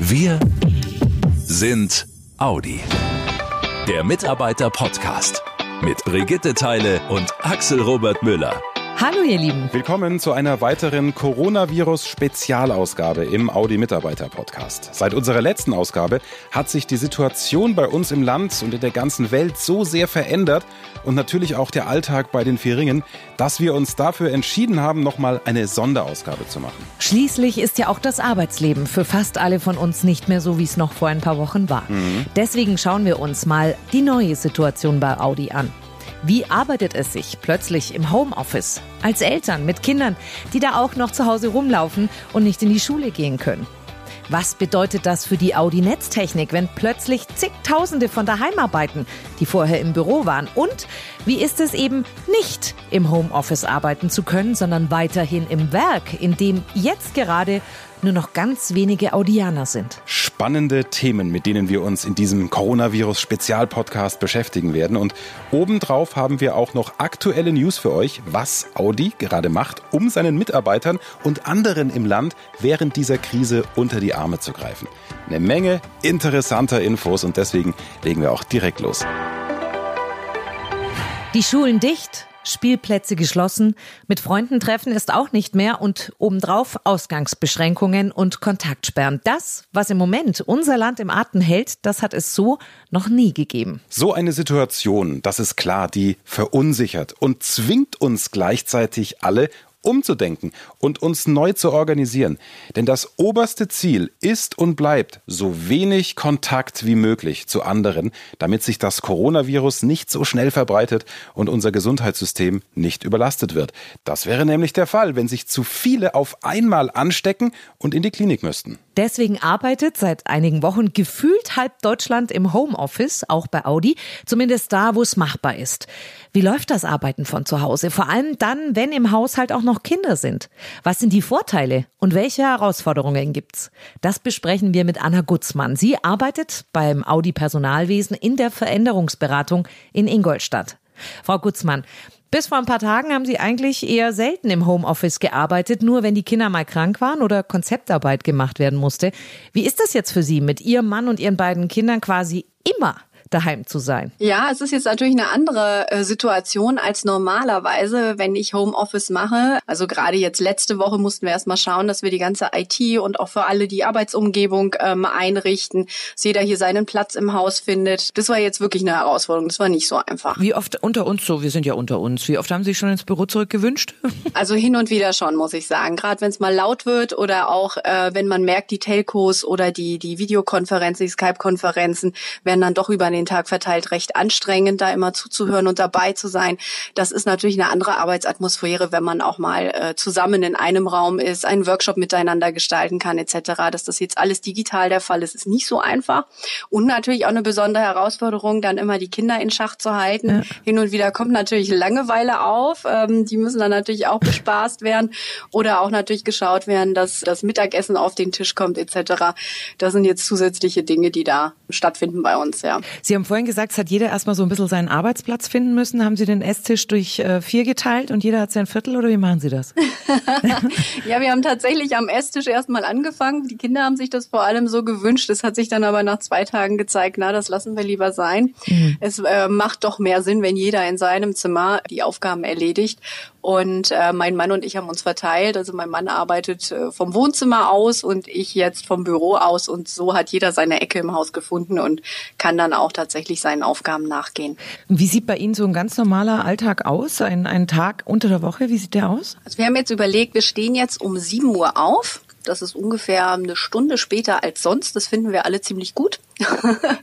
Wir sind Audi. Der Mitarbeiter-Podcast mit Brigitte Teile und Axel Robert Müller. Hallo ihr Lieben. Willkommen zu einer weiteren Coronavirus-Spezialausgabe im Audi Mitarbeiter Podcast. Seit unserer letzten Ausgabe hat sich die Situation bei uns im Land und in der ganzen Welt so sehr verändert und natürlich auch der Alltag bei den Vieringen, dass wir uns dafür entschieden haben, nochmal eine Sonderausgabe zu machen. Schließlich ist ja auch das Arbeitsleben für fast alle von uns nicht mehr so, wie es noch vor ein paar Wochen war. Mhm. Deswegen schauen wir uns mal die neue Situation bei Audi an. Wie arbeitet es sich plötzlich im Homeoffice? Als Eltern mit Kindern, die da auch noch zu Hause rumlaufen und nicht in die Schule gehen können. Was bedeutet das für die Audi-Netztechnik, wenn plötzlich zigtausende von daheim arbeiten, die vorher im Büro waren? Und wie ist es eben nicht im Homeoffice arbeiten zu können, sondern weiterhin im Werk, in dem jetzt gerade nur noch ganz wenige Audianer sind. Spannende Themen, mit denen wir uns in diesem Coronavirus-Spezialpodcast beschäftigen werden. Und obendrauf haben wir auch noch aktuelle News für euch, was Audi gerade macht, um seinen Mitarbeitern und anderen im Land während dieser Krise unter die Arme zu greifen. Eine Menge interessanter Infos und deswegen legen wir auch direkt los. Die Schulen dicht, Spielplätze geschlossen, mit Freunden treffen ist auch nicht mehr und obendrauf Ausgangsbeschränkungen und Kontaktsperren. Das, was im Moment unser Land im Atem hält, das hat es so noch nie gegeben. So eine Situation, das ist klar, die verunsichert und zwingt uns gleichzeitig alle umzudenken und uns neu zu organisieren. Denn das oberste Ziel ist und bleibt so wenig Kontakt wie möglich zu anderen, damit sich das Coronavirus nicht so schnell verbreitet und unser Gesundheitssystem nicht überlastet wird. Das wäre nämlich der Fall, wenn sich zu viele auf einmal anstecken und in die Klinik müssten. Deswegen arbeitet seit einigen Wochen gefühlt halb Deutschland im Homeoffice, auch bei Audi, zumindest da, wo es machbar ist. Wie läuft das Arbeiten von zu Hause? Vor allem dann, wenn im Haushalt auch noch Kinder sind. Was sind die Vorteile und welche Herausforderungen gibt's? Das besprechen wir mit Anna Gutzmann. Sie arbeitet beim Audi Personalwesen in der Veränderungsberatung in Ingolstadt. Frau Gutzmann, bis vor ein paar Tagen haben Sie eigentlich eher selten im Homeoffice gearbeitet, nur wenn die Kinder mal krank waren oder Konzeptarbeit gemacht werden musste. Wie ist das jetzt für Sie mit Ihrem Mann und Ihren beiden Kindern quasi immer daheim zu sein. Ja, es ist jetzt natürlich eine andere äh, Situation als normalerweise, wenn ich Homeoffice mache. Also gerade jetzt letzte Woche mussten wir erstmal schauen, dass wir die ganze IT und auch für alle die Arbeitsumgebung ähm, einrichten, dass jeder hier seinen Platz im Haus findet. Das war jetzt wirklich eine Herausforderung. Das war nicht so einfach. Wie oft unter uns so? Wir sind ja unter uns. Wie oft haben Sie sich schon ins Büro zurückgewünscht? Also hin und wieder schon, muss ich sagen. Gerade wenn es mal laut wird oder auch äh, wenn man merkt, die Telcos oder die die Videokonferenzen, die Skype-Konferenzen werden dann doch über den Tag verteilt recht anstrengend, da immer zuzuhören und dabei zu sein. Das ist natürlich eine andere Arbeitsatmosphäre, wenn man auch mal äh, zusammen in einem Raum ist, einen Workshop miteinander gestalten kann etc. Dass das jetzt alles digital der Fall ist, ist nicht so einfach. Und natürlich auch eine besondere Herausforderung, dann immer die Kinder in Schach zu halten. Ja. Hin und wieder kommt natürlich Langeweile auf. Ähm, die müssen dann natürlich auch bespaßt werden oder auch natürlich geschaut werden, dass das Mittagessen auf den Tisch kommt etc. Das sind jetzt zusätzliche Dinge, die da stattfinden bei uns, ja. Sie haben vorhin gesagt, es hat jeder erstmal so ein bisschen seinen Arbeitsplatz finden müssen. Haben Sie den Esstisch durch äh, vier geteilt und jeder hat sein Viertel oder wie machen Sie das? ja, wir haben tatsächlich am Esstisch erstmal angefangen. Die Kinder haben sich das vor allem so gewünscht. Es hat sich dann aber nach zwei Tagen gezeigt, na, das lassen wir lieber sein. Mhm. Es äh, macht doch mehr Sinn, wenn jeder in seinem Zimmer die Aufgaben erledigt. Und äh, mein Mann und ich haben uns verteilt. Also mein Mann arbeitet äh, vom Wohnzimmer aus und ich jetzt vom Büro aus. Und so hat jeder seine Ecke im Haus gefunden und kann dann auch tatsächlich seinen Aufgaben nachgehen. Wie sieht bei Ihnen so ein ganz normaler Alltag aus? Ein, ein Tag unter der Woche, wie sieht der aus? Also wir haben jetzt überlegt, wir stehen jetzt um 7 Uhr auf. Das ist ungefähr eine Stunde später als sonst. Das finden wir alle ziemlich gut.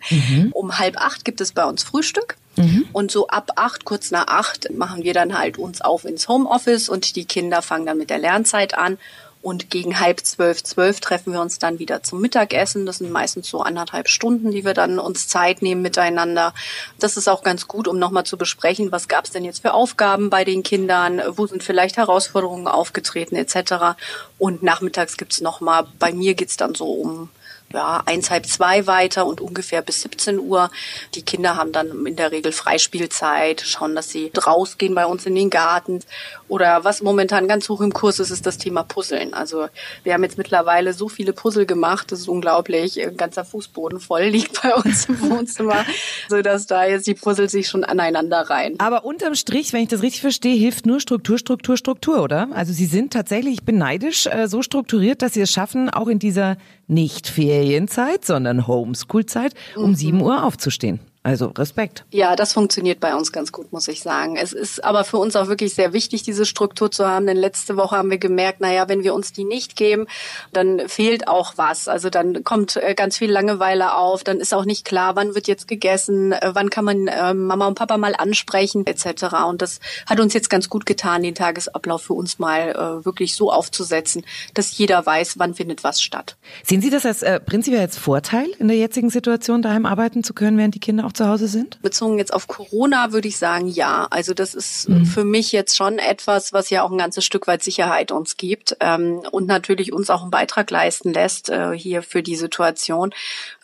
mhm. Um halb acht gibt es bei uns Frühstück. Mhm. Und so ab acht, kurz nach acht, machen wir dann halt uns auf ins Homeoffice und die Kinder fangen dann mit der Lernzeit an. Und gegen halb zwölf, zwölf treffen wir uns dann wieder zum Mittagessen. Das sind meistens so anderthalb Stunden, die wir dann uns Zeit nehmen miteinander. Das ist auch ganz gut, um nochmal zu besprechen, was gab es denn jetzt für Aufgaben bei den Kindern, wo sind vielleicht Herausforderungen aufgetreten etc. Und nachmittags gibt's nochmal, bei mir geht's dann so um ja, eins, halb zwei weiter und ungefähr bis 17 Uhr. Die Kinder haben dann in der Regel Freispielzeit, schauen, dass sie rausgehen bei uns in den Garten. Oder was momentan ganz hoch im Kurs ist, ist das Thema Puzzeln. Also wir haben jetzt mittlerweile so viele Puzzle gemacht, das ist unglaublich. Ein ganzer Fußboden voll liegt bei uns im Wohnzimmer, so dass da jetzt die Puzzle sich schon aneinander rein. Aber unterm Strich, wenn ich das richtig verstehe, hilft nur Struktur, Struktur, Struktur, oder? Also Sie sind tatsächlich beneidisch äh, so strukturiert, dass Sie es schaffen, auch in dieser nicht Ferienzeit, sondern Homeschool-Zeit, um mhm. 7 Uhr aufzustehen. Also Respekt. Ja, das funktioniert bei uns ganz gut, muss ich sagen. Es ist aber für uns auch wirklich sehr wichtig, diese Struktur zu haben, denn letzte Woche haben wir gemerkt, naja, wenn wir uns die nicht geben, dann fehlt auch was. Also dann kommt äh, ganz viel Langeweile auf, dann ist auch nicht klar, wann wird jetzt gegessen, äh, wann kann man äh, Mama und Papa mal ansprechen, etc. Und das hat uns jetzt ganz gut getan, den Tagesablauf für uns mal wirklich so aufzusetzen, dass jeder weiß, wann findet was statt. Sehen Sie das als äh, prinzipiell als Vorteil in der jetzigen Situation, daheim arbeiten zu können, während die Kinder auch zu Hause sind? Bezogen jetzt auf Corona würde ich sagen, ja. Also das ist mhm. für mich jetzt schon etwas, was ja auch ein ganzes Stück weit Sicherheit uns gibt ähm, und natürlich uns auch einen Beitrag leisten lässt äh, hier für die Situation.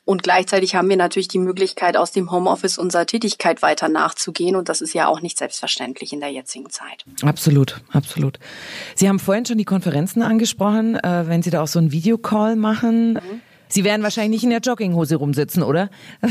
Und gleichzeitig haben wir natürlich die Möglichkeit, aus dem Homeoffice unserer Tätigkeit weiter nachzugehen. Und das ist ja auch nicht selbstverständlich in der jetzigen Zeit. Absolut, absolut. Sie haben vorhin schon die Konferenzen angesprochen, äh, wenn Sie da auch so einen Videocall machen. Mhm Sie werden wahrscheinlich nicht in der Jogginghose rumsitzen, oder?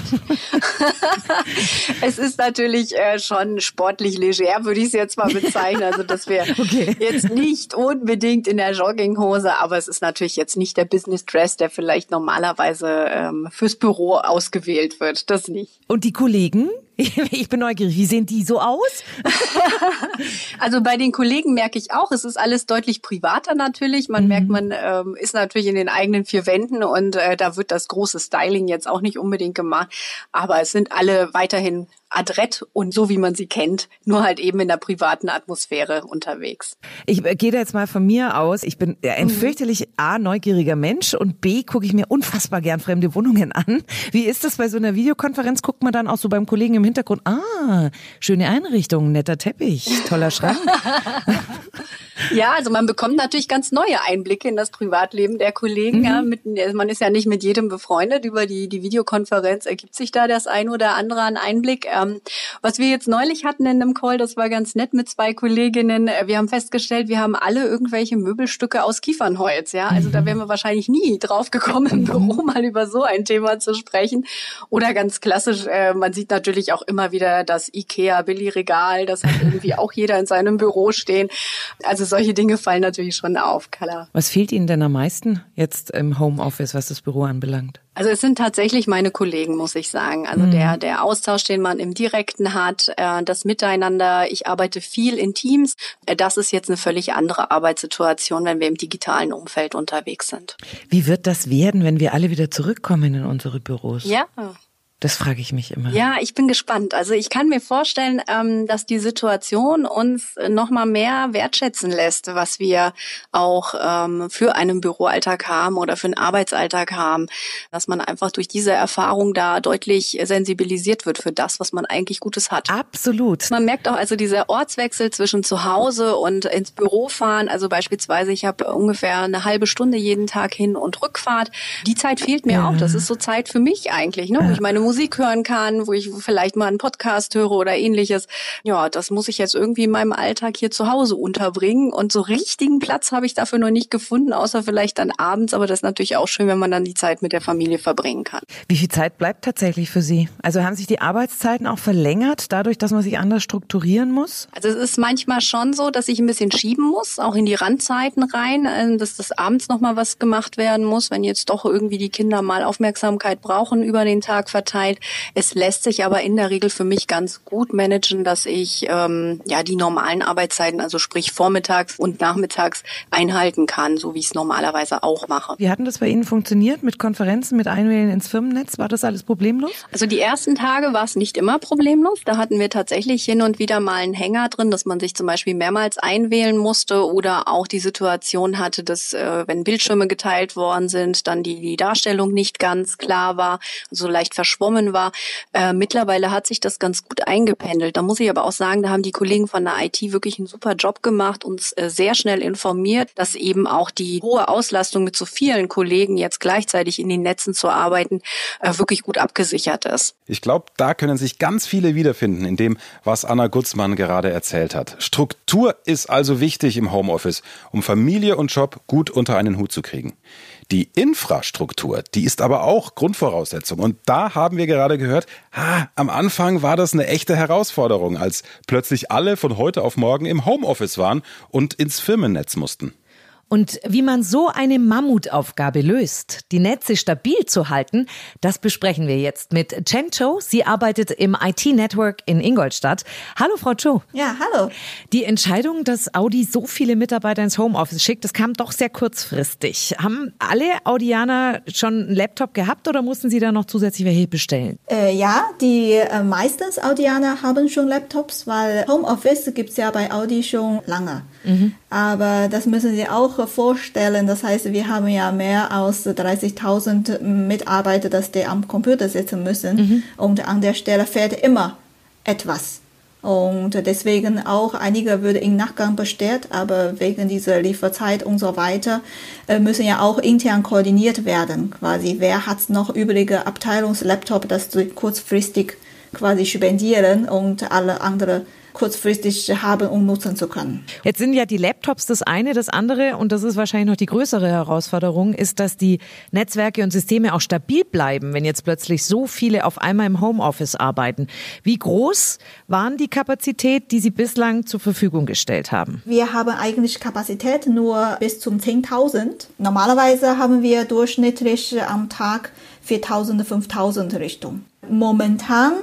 es ist natürlich äh, schon sportlich leger, würde ich es jetzt mal bezeichnen. Also, dass wir okay. jetzt nicht unbedingt in der Jogginghose, aber es ist natürlich jetzt nicht der Business Dress, der vielleicht normalerweise ähm, fürs Büro ausgewählt wird. Das nicht. Und die Kollegen? Ich bin neugierig, wie sehen die so aus? also bei den Kollegen merke ich auch, es ist alles deutlich privater natürlich. Man mhm. merkt, man ähm, ist natürlich in den eigenen vier Wänden und äh, da wird das große Styling jetzt auch nicht unbedingt gemacht. Aber es sind alle weiterhin adrett und so wie man sie kennt, nur halt eben in der privaten Atmosphäre unterwegs. Ich äh, gehe da jetzt mal von mir aus. Ich bin ein mhm. fürchterlich A, neugieriger Mensch und B, gucke ich mir unfassbar gern fremde Wohnungen an. Wie ist das bei so einer Videokonferenz? Guckt man dann auch so beim Kollegen im Hintergrund, ah, schöne Einrichtung, netter Teppich, toller Schrank. Ja, also man bekommt natürlich ganz neue Einblicke in das Privatleben der Kollegen. Mhm. Ja, mit, also man ist ja nicht mit jedem befreundet. Über die, die Videokonferenz ergibt sich da das ein oder andere an Einblick. Ähm, was wir jetzt neulich hatten in einem Call, das war ganz nett mit zwei Kolleginnen. Äh, wir haben festgestellt, wir haben alle irgendwelche Möbelstücke aus Kiefernholz. Ja, also da wären wir wahrscheinlich nie drauf gekommen, im Büro mal über so ein Thema zu sprechen. Oder ganz klassisch, äh, man sieht natürlich auch immer wieder das Ikea Billy-Regal. Das hat irgendwie auch jeder in seinem Büro stehen. Also solche Dinge fallen natürlich schon auf, Kala. Was fehlt Ihnen denn am meisten jetzt im Homeoffice, was das Büro anbelangt? Also es sind tatsächlich meine Kollegen, muss ich sagen. Also mhm. der, der Austausch, den man im Direkten hat, äh, das Miteinander. Ich arbeite viel in Teams. Äh, das ist jetzt eine völlig andere Arbeitssituation, wenn wir im digitalen Umfeld unterwegs sind. Wie wird das werden, wenn wir alle wieder zurückkommen in unsere Büros? Ja, das frage ich mich immer. Ja, ich bin gespannt. Also ich kann mir vorstellen, ähm, dass die Situation uns noch mal mehr wertschätzen lässt, was wir auch ähm, für einen Büroalltag haben oder für einen Arbeitsalltag haben. Dass man einfach durch diese Erfahrung da deutlich sensibilisiert wird für das, was man eigentlich Gutes hat. Absolut. Man merkt auch also dieser Ortswechsel zwischen zu Hause und ins Büro fahren. Also beispielsweise, ich habe ungefähr eine halbe Stunde jeden Tag hin und Rückfahrt. Die Zeit fehlt mir ja. auch. Das ist so Zeit für mich eigentlich, ne? wo ich meine Musik hören kann, wo ich vielleicht mal einen Podcast höre oder ähnliches. Ja, das muss ich jetzt irgendwie in meinem Alltag hier zu Hause unterbringen. Und so richtigen Platz habe ich dafür noch nicht gefunden, außer vielleicht dann abends. Aber das ist natürlich auch schön, wenn man dann die Zeit mit der Familie verbringen kann. Wie viel Zeit bleibt tatsächlich für Sie? Also haben sich die Arbeitszeiten auch verlängert, dadurch, dass man sich anders strukturieren muss? Also es ist manchmal schon so, dass ich ein bisschen schieben muss, auch in die Randzeiten rein, äh, dass das abends nochmal was gemacht werden muss, wenn jetzt doch irgendwie die Kinder mal Aufmerksamkeit brauchen über den Tag verteilt. Es lässt sich aber in der Regel für mich ganz gut managen, dass ich ähm, ja die normalen Arbeitszeiten, also sprich vormittags und nachmittags einhalten kann, so wie ich es normalerweise auch mache. Wie hatten das bei Ihnen funktioniert mit Konferenzen, mit Einwählen ins Firmennetz? War das alles problemlos? Also die ersten Tage war es nicht immer problemlos. Da hatten wir tatsächlich hin und wieder mal einen Hänger drin, dass man sich zum Beispiel mehrmals einwählen musste oder auch die Situation hatte, dass äh, wenn Bildschirme geteilt worden sind, dann die, die Darstellung nicht ganz klar war, also leicht verschwommen gekommen war. Äh, mittlerweile hat sich das ganz gut eingependelt. Da muss ich aber auch sagen, da haben die Kollegen von der IT wirklich einen super Job gemacht, uns äh, sehr schnell informiert, dass eben auch die hohe Auslastung mit so vielen Kollegen jetzt gleichzeitig in den Netzen zu arbeiten, äh, wirklich gut abgesichert ist. Ich glaube, da können sich ganz viele wiederfinden in dem, was Anna Gutzmann gerade erzählt hat. Struktur ist also wichtig im Homeoffice, um Familie und Job gut unter einen Hut zu kriegen. Die Infrastruktur, die ist aber auch Grundvoraussetzung. Und da haben wir gerade gehört, ah, am Anfang war das eine echte Herausforderung, als plötzlich alle von heute auf morgen im Homeoffice waren und ins Firmennetz mussten. Und wie man so eine Mammutaufgabe löst, die Netze stabil zu halten, das besprechen wir jetzt mit Chen Cho. Sie arbeitet im IT-Network in Ingolstadt. Hallo, Frau Cho. Ja, hallo. Die Entscheidung, dass Audi so viele Mitarbeiter ins Homeoffice schickt, das kam doch sehr kurzfristig. Haben alle Audianer schon einen Laptop gehabt oder mussten Sie da noch zusätzlich welche bestellen? Äh, ja, die äh, meistens Audianer haben schon Laptops, weil Homeoffice gibt's ja bei Audi schon lange. Mhm. Aber das müssen Sie auch vorstellen. Das heißt, wir haben ja mehr als 30.000 Mitarbeiter, dass die am Computer sitzen müssen. Mhm. Und an der Stelle fehlt immer etwas. Und deswegen auch einige würde im Nachgang bestellt, aber wegen dieser Lieferzeit und so weiter äh, müssen ja auch intern koordiniert werden. Quasi, wer hat noch übrige Abteilungslaptop, das kurzfristig quasi spendieren und alle andere kurzfristig haben, um nutzen zu können. Jetzt sind ja die Laptops das eine, das andere und das ist wahrscheinlich noch die größere Herausforderung, ist, dass die Netzwerke und Systeme auch stabil bleiben, wenn jetzt plötzlich so viele auf einmal im Homeoffice arbeiten. Wie groß waren die Kapazität, die Sie bislang zur Verfügung gestellt haben? Wir haben eigentlich Kapazität nur bis zum 10.000. Normalerweise haben wir durchschnittlich am Tag 4.000, 5.000 Richtung. Momentan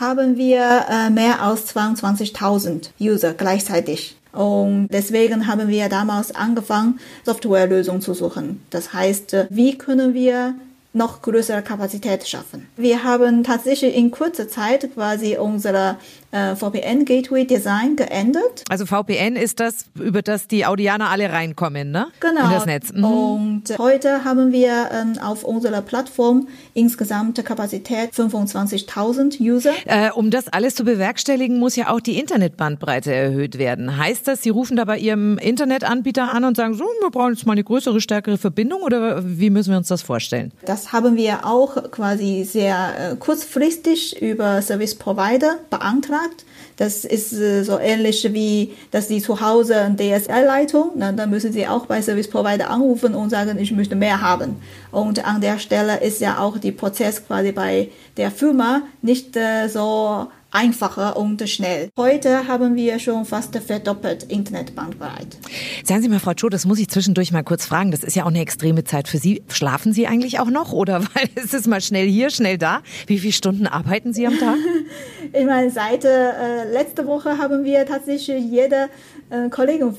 haben wir äh, mehr als 22.000 User gleichzeitig. Und deswegen haben wir damals angefangen, Softwarelösungen zu suchen. Das heißt, äh, wie können wir noch größere Kapazität schaffen. Wir haben tatsächlich in kurzer Zeit quasi unsere äh, VPN Gateway Design geändert. Also VPN ist das, über das die Audianer alle reinkommen, ne? Genau. In das Netz. Mhm. Und heute haben wir ähm, auf unserer Plattform insgesamt Kapazität 25.000 User. Äh, um das alles zu bewerkstelligen, muss ja auch die Internetbandbreite erhöht werden. Heißt das, Sie rufen da bei Ihrem Internetanbieter an und sagen, so, wir brauchen jetzt mal eine größere, stärkere Verbindung oder wie müssen wir uns das vorstellen? Das haben wir auch quasi sehr äh, kurzfristig über Service Provider beantragt gefragt. Das ist äh, so ähnlich wie, dass Sie zu Hause eine DSL-Leitung, dann müssen Sie auch bei Service Provider anrufen und sagen, ich möchte mehr haben. Und an der Stelle ist ja auch die Prozess quasi bei der Firma nicht äh, so einfacher und schnell. Heute haben wir schon fast verdoppelt Internetbandbreite. Sagen Sie mal, Frau Cho, das muss ich zwischendurch mal kurz fragen. Das ist ja auch eine extreme Zeit für Sie. Schlafen Sie eigentlich auch noch oder weil es ist mal schnell hier, schnell da? Wie viele Stunden arbeiten Sie am Tag? ich meine, seit äh, letzte Woche haben wir tatsächlich jede äh, Kollegin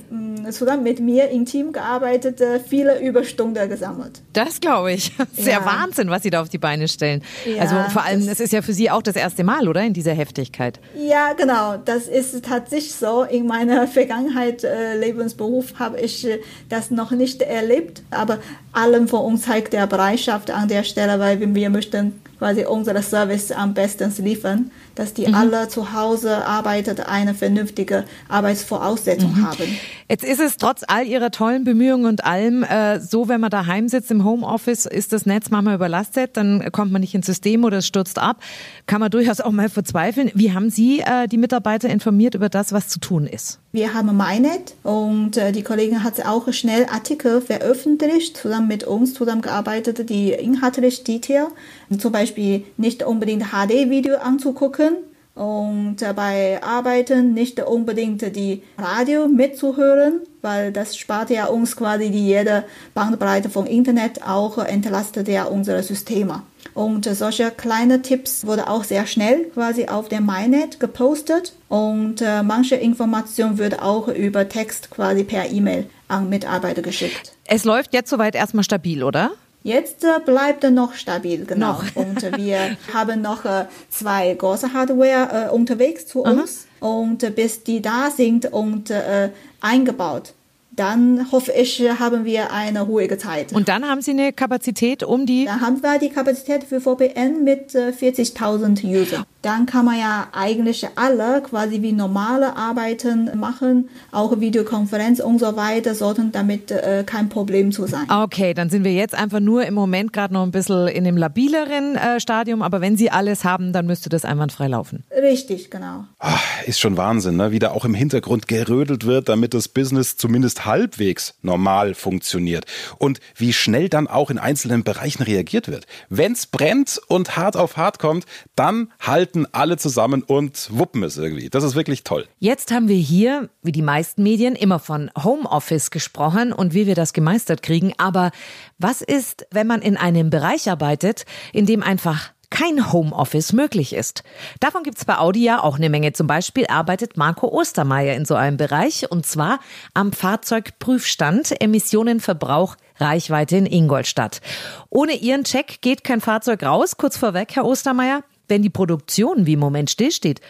äh, zusammen mit mir im Team gearbeitet, äh, viele Überstunden gesammelt. Das glaube ich. Das ist ja. ja Wahnsinn, was Sie da auf die Beine stellen. Ja, also vor allem, es ist ja für Sie auch das erste Mal, oder? In dieser Heftigkeit. Ja, genau. Das ist tatsächlich so. In meiner Vergangenheit, äh, Lebensberuf, habe ich äh, das noch nicht erlebt. Aber allen von uns zeigt der Bereitschaft an der Stelle, weil wir möchten quasi unsere Service am besten liefern, dass die mhm. alle zu Hause arbeitet, eine vernünftige Arbeitsvoraussetzung mhm. haben. Jetzt ist es trotz all ihrer tollen Bemühungen und allem äh, so, wenn man daheim sitzt im Homeoffice, ist das Netz manchmal überlastet, dann kommt man nicht ins System oder es stürzt ab. Kann man durchaus auch mal verzweifeln. Wie haben Sie äh, die Mitarbeiter informiert über das, was zu tun ist? Wir haben MyNet und äh, die Kollegin hat auch schnell Artikel veröffentlicht, zusammen mit uns zusammengearbeitet, die inhaltlich Detail, zum Beispiel nicht unbedingt HD-Video anzugucken und bei Arbeiten nicht unbedingt die Radio mitzuhören, weil das spart ja uns quasi die jede Bandbreite vom Internet, auch entlastet ja unsere Systeme. Und solche kleine Tipps wurde auch sehr schnell quasi auf der MyNet gepostet und äh, manche Information wird auch über Text quasi per E-Mail an Mitarbeiter geschickt. Es läuft jetzt soweit erstmal stabil, oder? Jetzt äh, bleibt er noch stabil, genau. Noch. und wir haben noch äh, zwei große Hardware äh, unterwegs zu uns. Aha. Und bis die da sind und eingebaut, dann hoffe ich, haben wir eine ruhige Zeit. Und dann haben Sie eine Kapazität um die? Dann haben wir die Kapazität für VPN mit 40.000 äh, User. Dann kann man ja eigentlich alle quasi wie normale Arbeiten machen, auch Videokonferenz und so weiter, sollten damit äh, kein Problem zu sein. Okay, dann sind wir jetzt einfach nur im Moment gerade noch ein bisschen in dem labileren äh, Stadium, aber wenn Sie alles haben, dann müsste das einwandfrei laufen. Richtig, genau. Ach, ist schon Wahnsinn, ne? wie da auch im Hintergrund gerödelt wird, damit das Business zumindest halbwegs normal funktioniert. Und wie schnell dann auch in einzelnen Bereichen reagiert wird. Wenn's brennt und hart auf hart kommt, dann halten alle zusammen und wuppen es irgendwie. Das ist wirklich toll. Jetzt haben wir hier, wie die meisten Medien, immer von Homeoffice gesprochen und wie wir das gemeistert kriegen. Aber was ist, wenn man in einem Bereich arbeitet, in dem einfach kein Homeoffice möglich ist. Davon gibt's bei Audi ja auch eine Menge. Zum Beispiel arbeitet Marco Ostermeier in so einem Bereich und zwar am Fahrzeugprüfstand Emissionenverbrauch Reichweite in Ingolstadt. Ohne Ihren Check geht kein Fahrzeug raus. Kurz vorweg, Herr Ostermeier, wenn die Produktion wie im Moment stillsteht,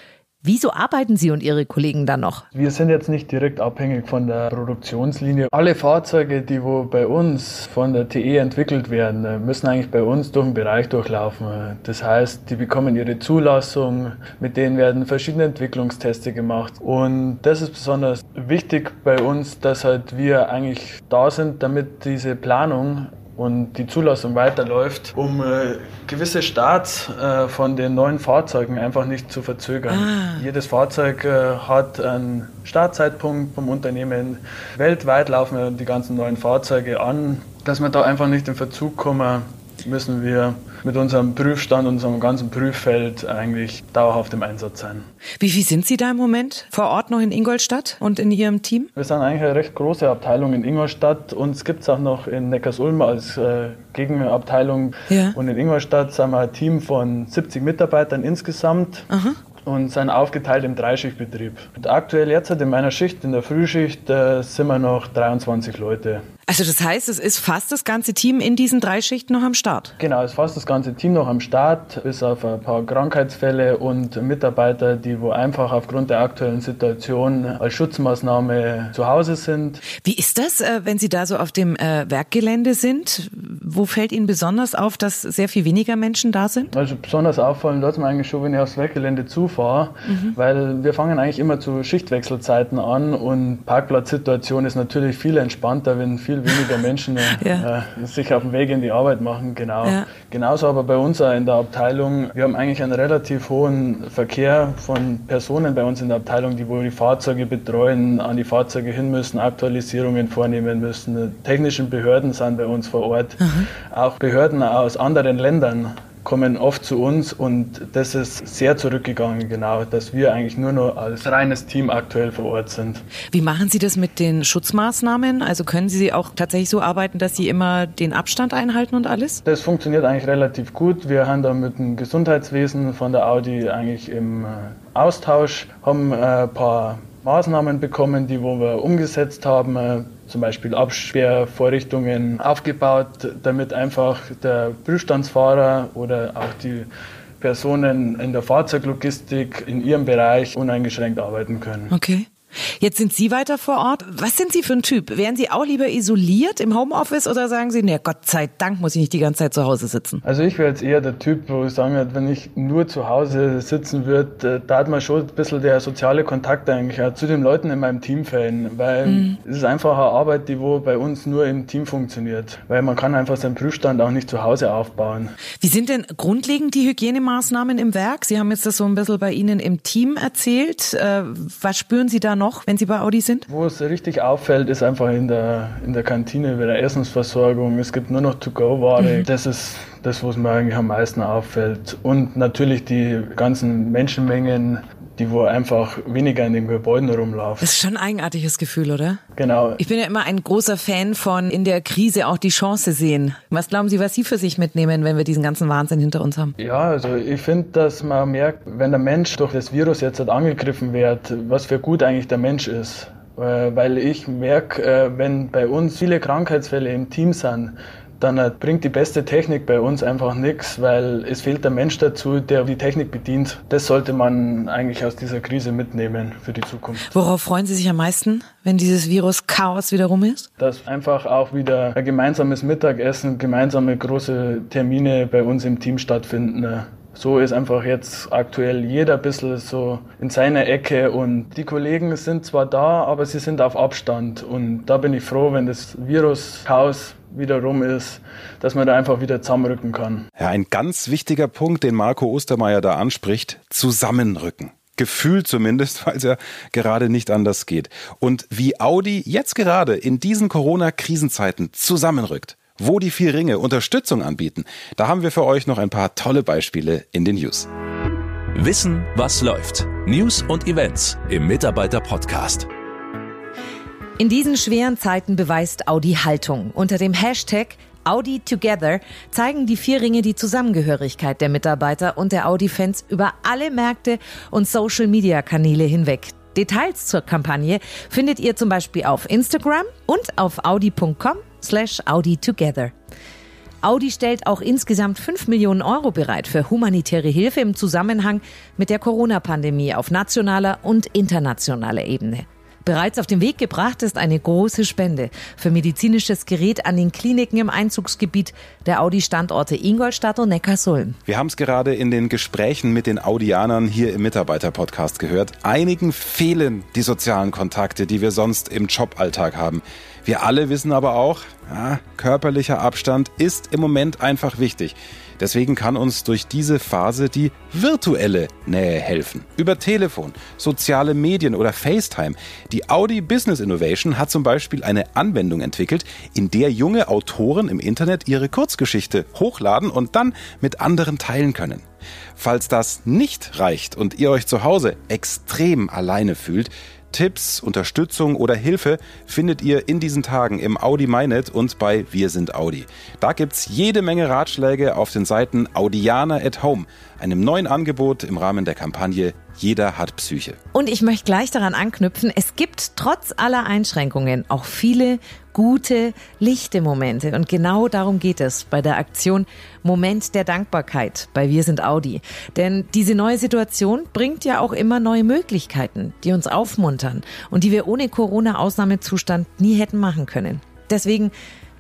Wieso arbeiten Sie und Ihre Kollegen dann noch? Wir sind jetzt nicht direkt abhängig von der Produktionslinie. Alle Fahrzeuge, die wo bei uns von der TE entwickelt werden, müssen eigentlich bei uns durch den Bereich durchlaufen. Das heißt, die bekommen ihre Zulassung, mit denen werden verschiedene Entwicklungsteste gemacht. Und das ist besonders wichtig bei uns, dass halt wir eigentlich da sind, damit diese Planung und die Zulassung weiterläuft, um äh, gewisse Starts äh, von den neuen Fahrzeugen einfach nicht zu verzögern. Ah. Jedes Fahrzeug äh, hat einen Startzeitpunkt vom Unternehmen. Weltweit laufen die ganzen neuen Fahrzeuge an. Dass wir da einfach nicht in Verzug kommen, müssen wir mit unserem Prüfstand, unserem ganzen Prüffeld eigentlich dauerhaft im Einsatz sein. Wie viel sind Sie da im Moment vor Ort noch in Ingolstadt und in Ihrem Team? Wir sind eigentlich eine recht große Abteilung in Ingolstadt. Uns gibt es auch noch in Neckarsulm als äh, Gegenabteilung. Ja. Und in Ingolstadt sind wir ein Team von 70 Mitarbeitern insgesamt. Aha und sind aufgeteilt im Dreischichtbetrieb. Und aktuell jetzt in meiner Schicht, in der Frühschicht, äh, sind wir noch 23 Leute. Also das heißt, es ist fast das ganze Team in diesen drei Schichten noch am Start? Genau, es ist fast das ganze Team noch am Start, bis auf ein paar Krankheitsfälle und Mitarbeiter, die wo einfach aufgrund der aktuellen Situation als Schutzmaßnahme zu Hause sind. Wie ist das, äh, wenn Sie da so auf dem äh, Werkgelände sind? Wo fällt Ihnen besonders auf, dass sehr viel weniger Menschen da sind? Also besonders auffallen dort mir eigentlich schon, wenn ich aufs Werkgelände zufahre, mhm. weil wir fangen eigentlich immer zu Schichtwechselzeiten an und Parkplatzsituation ist natürlich viel entspannter, wenn viel viel weniger Menschen äh, ja. äh, sich auf den Weg in die Arbeit machen. Genau. Ja. Genauso aber bei uns in der Abteilung. Wir haben eigentlich einen relativ hohen Verkehr von Personen bei uns in der Abteilung, die wohl die Fahrzeuge betreuen, an die Fahrzeuge hin müssen, Aktualisierungen vornehmen müssen. Technischen Behörden sind bei uns vor Ort. Mhm. Auch Behörden aus anderen Ländern kommen oft zu uns und das ist sehr zurückgegangen, genau, dass wir eigentlich nur noch als reines Team aktuell vor Ort sind. Wie machen Sie das mit den Schutzmaßnahmen? Also können Sie auch tatsächlich so arbeiten, dass Sie immer den Abstand einhalten und alles? Das funktioniert eigentlich relativ gut. Wir haben da mit dem Gesundheitswesen von der Audi eigentlich im äh, Austausch, haben ein paar Maßnahmen bekommen, die wo wir umgesetzt haben, äh, zum Beispiel Absperrvorrichtungen aufgebaut, damit einfach der Prüfstandsfahrer oder auch die Personen in der Fahrzeuglogistik in ihrem Bereich uneingeschränkt arbeiten können. Okay. Jetzt sind Sie weiter vor Ort. Was sind Sie für ein Typ? Wären Sie auch lieber isoliert im Homeoffice oder sagen Sie, ne, Gott sei Dank muss ich nicht die ganze Zeit zu Hause sitzen? Also ich wäre jetzt eher der Typ, wo ich sagen würde, wenn ich nur zu Hause sitzen würde, äh, da hat man schon ein bisschen der soziale Kontakt eigentlich auch zu den Leuten in meinem Team fehlen, weil mhm. es ist einfach eine Arbeit, die wo bei uns nur im Team funktioniert, weil man kann einfach seinen Prüfstand auch nicht zu Hause aufbauen. Wie sind denn grundlegend die Hygienemaßnahmen im Werk? Sie haben jetzt das so ein bisschen bei Ihnen im Team erzählt. Äh, was spüren Sie da noch, wenn Sie bei Audi sind? Wo es richtig auffällt, ist einfach in der, in der Kantine bei der Essensversorgung. Es gibt nur noch To-Go-Ware. Mhm. Das ist das, was mir eigentlich am meisten auffällt. Und natürlich die ganzen Menschenmengen, die wo einfach weniger in den Gebäuden rumlaufen. Das ist schon ein eigenartiges Gefühl, oder? Genau. Ich bin ja immer ein großer Fan von in der Krise auch die Chance sehen. Was glauben Sie, was Sie für sich mitnehmen, wenn wir diesen ganzen Wahnsinn hinter uns haben? Ja, also ich finde, dass man merkt, wenn der Mensch durch das Virus jetzt halt angegriffen wird, was für gut eigentlich der Mensch ist. Äh, weil ich merke, äh, wenn bei uns viele Krankheitsfälle im Team sind, dann äh, bringt die beste Technik bei uns einfach nichts, weil es fehlt der Mensch dazu, der die Technik bedient. Das sollte man eigentlich aus dieser Krise mitnehmen für die Zukunft. Worauf freuen Sie sich am meisten, wenn dieses Virus-Chaos wieder rum ist? Dass einfach auch wieder ein gemeinsames Mittagessen, gemeinsame große Termine bei uns im Team stattfinden so ist einfach jetzt aktuell jeder ein bisschen so in seiner Ecke und die Kollegen sind zwar da, aber sie sind auf Abstand und da bin ich froh, wenn das Virus-Chaos wieder rum ist, dass man da einfach wieder zusammenrücken kann. Ja, ein ganz wichtiger Punkt, den Marco Ostermeier da anspricht, zusammenrücken. Gefühlt zumindest, weil es ja gerade nicht anders geht. Und wie Audi jetzt gerade in diesen Corona-Krisenzeiten zusammenrückt, wo die vier Ringe Unterstützung anbieten, da haben wir für euch noch ein paar tolle Beispiele in den News. Wissen, was läuft. News und Events im Mitarbeiter-Podcast. In diesen schweren Zeiten beweist Audi Haltung. Unter dem Hashtag Audi Together zeigen die vier Ringe die Zusammengehörigkeit der Mitarbeiter und der Audi-Fans über alle Märkte und Social-Media-Kanäle hinweg. Details zur Kampagne findet ihr zum Beispiel auf Instagram und auf audi.com slash Audi Together. Audi stellt auch insgesamt 5 Millionen Euro bereit für humanitäre Hilfe im Zusammenhang mit der Corona-Pandemie auf nationaler und internationaler Ebene. Bereits auf den Weg gebracht ist eine große Spende für medizinisches Gerät an den Kliniken im Einzugsgebiet der Audi-Standorte Ingolstadt und Neckarsulm. Wir haben es gerade in den Gesprächen mit den Audianern hier im Mitarbeiter-Podcast gehört. Einigen fehlen die sozialen Kontakte, die wir sonst im Joballtag haben. Wir alle wissen aber auch, ja, körperlicher Abstand ist im Moment einfach wichtig. Deswegen kann uns durch diese Phase die virtuelle Nähe helfen. Über Telefon, soziale Medien oder FaceTime. Die Audi Business Innovation hat zum Beispiel eine Anwendung entwickelt, in der junge Autoren im Internet ihre Kurzgeschichte hochladen und dann mit anderen teilen können. Falls das nicht reicht und ihr euch zu Hause extrem alleine fühlt, Tipps, Unterstützung oder Hilfe findet ihr in diesen Tagen im Audi MyNet und bei Wir sind Audi. Da gibt's jede Menge Ratschläge auf den Seiten Audiana at Home, einem neuen Angebot im Rahmen der Kampagne Jeder hat Psyche. Und ich möchte gleich daran anknüpfen, es gibt trotz aller Einschränkungen auch viele gute, lichte Momente. Und genau darum geht es bei der Aktion Moment der Dankbarkeit bei Wir sind Audi. Denn diese neue Situation bringt ja auch immer neue Möglichkeiten, die uns aufmuntern und die wir ohne Corona-Ausnahmezustand nie hätten machen können. Deswegen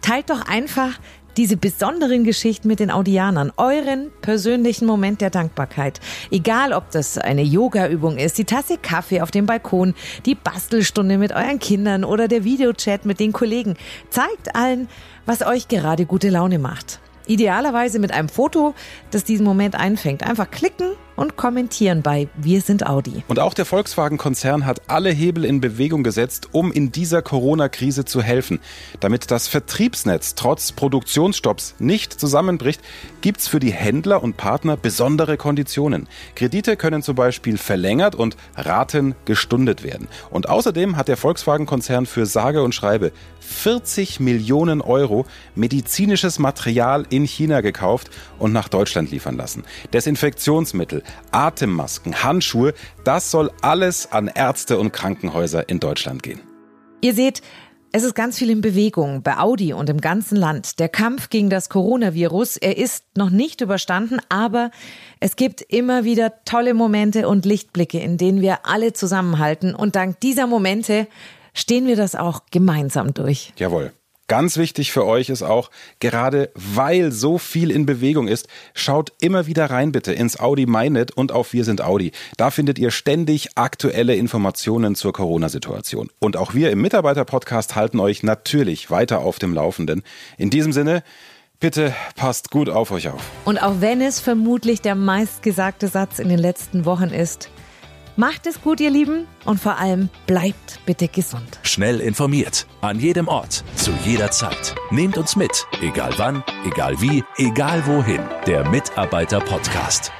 teilt doch einfach diese besonderen Geschichten mit den Audianern, euren persönlichen Moment der Dankbarkeit. Egal, ob das eine Yoga-Übung ist, die Tasse Kaffee auf dem Balkon, die Bastelstunde mit euren Kindern oder der Videochat mit den Kollegen. Zeigt allen, was euch gerade gute Laune macht. Idealerweise mit einem Foto, das diesen Moment einfängt. Einfach klicken und kommentieren bei Wir sind Audi. Und auch der Volkswagen-Konzern hat alle Hebel in Bewegung gesetzt, um in dieser Corona-Krise zu helfen. Damit das Vertriebsnetz trotz Produktionsstopps nicht zusammenbricht, gibt's für die Händler und Partner besondere Konditionen. Kredite können zum Beispiel verlängert und Raten gestundet werden. Und außerdem hat der Volkswagen-Konzern für sage und schreibe 40 Millionen Euro medizinisches Material in China gekauft und nach Deutschland liefern lassen. Desinfektionsmittel, Atemmasken, Handschuhe, das soll alles an Ärzte und Krankenhäuser in Deutschland gehen. Ihr seht, es ist ganz viel in Bewegung bei Audi und im ganzen Land. Der Kampf gegen das Coronavirus, er ist noch nicht überstanden, aber es gibt immer wieder tolle Momente und Lichtblicke, in denen wir alle zusammenhalten. Und dank dieser Momente stehen wir das auch gemeinsam durch. Jawohl. Ganz wichtig für euch ist auch, gerade weil so viel in Bewegung ist, schaut immer wieder rein bitte ins Audi MyNet und auf Wir sind Audi. Da findet ihr ständig aktuelle Informationen zur Corona-Situation. Und auch wir im Mitarbeiter-Podcast halten euch natürlich weiter auf dem Laufenden. In diesem Sinne, Bitte passt gut auf euch auf. Und auch wenn es vermutlich der meistgesagte Satz in den letzten Wochen ist, Macht es gut, ihr Lieben, und vor allem bleibt bitte gesund. Schnell informiert, an jedem Ort, zu jeder Zeit. Nehmt uns mit, egal wann, egal wie, egal wohin. Der Mitarbeiter-Podcast.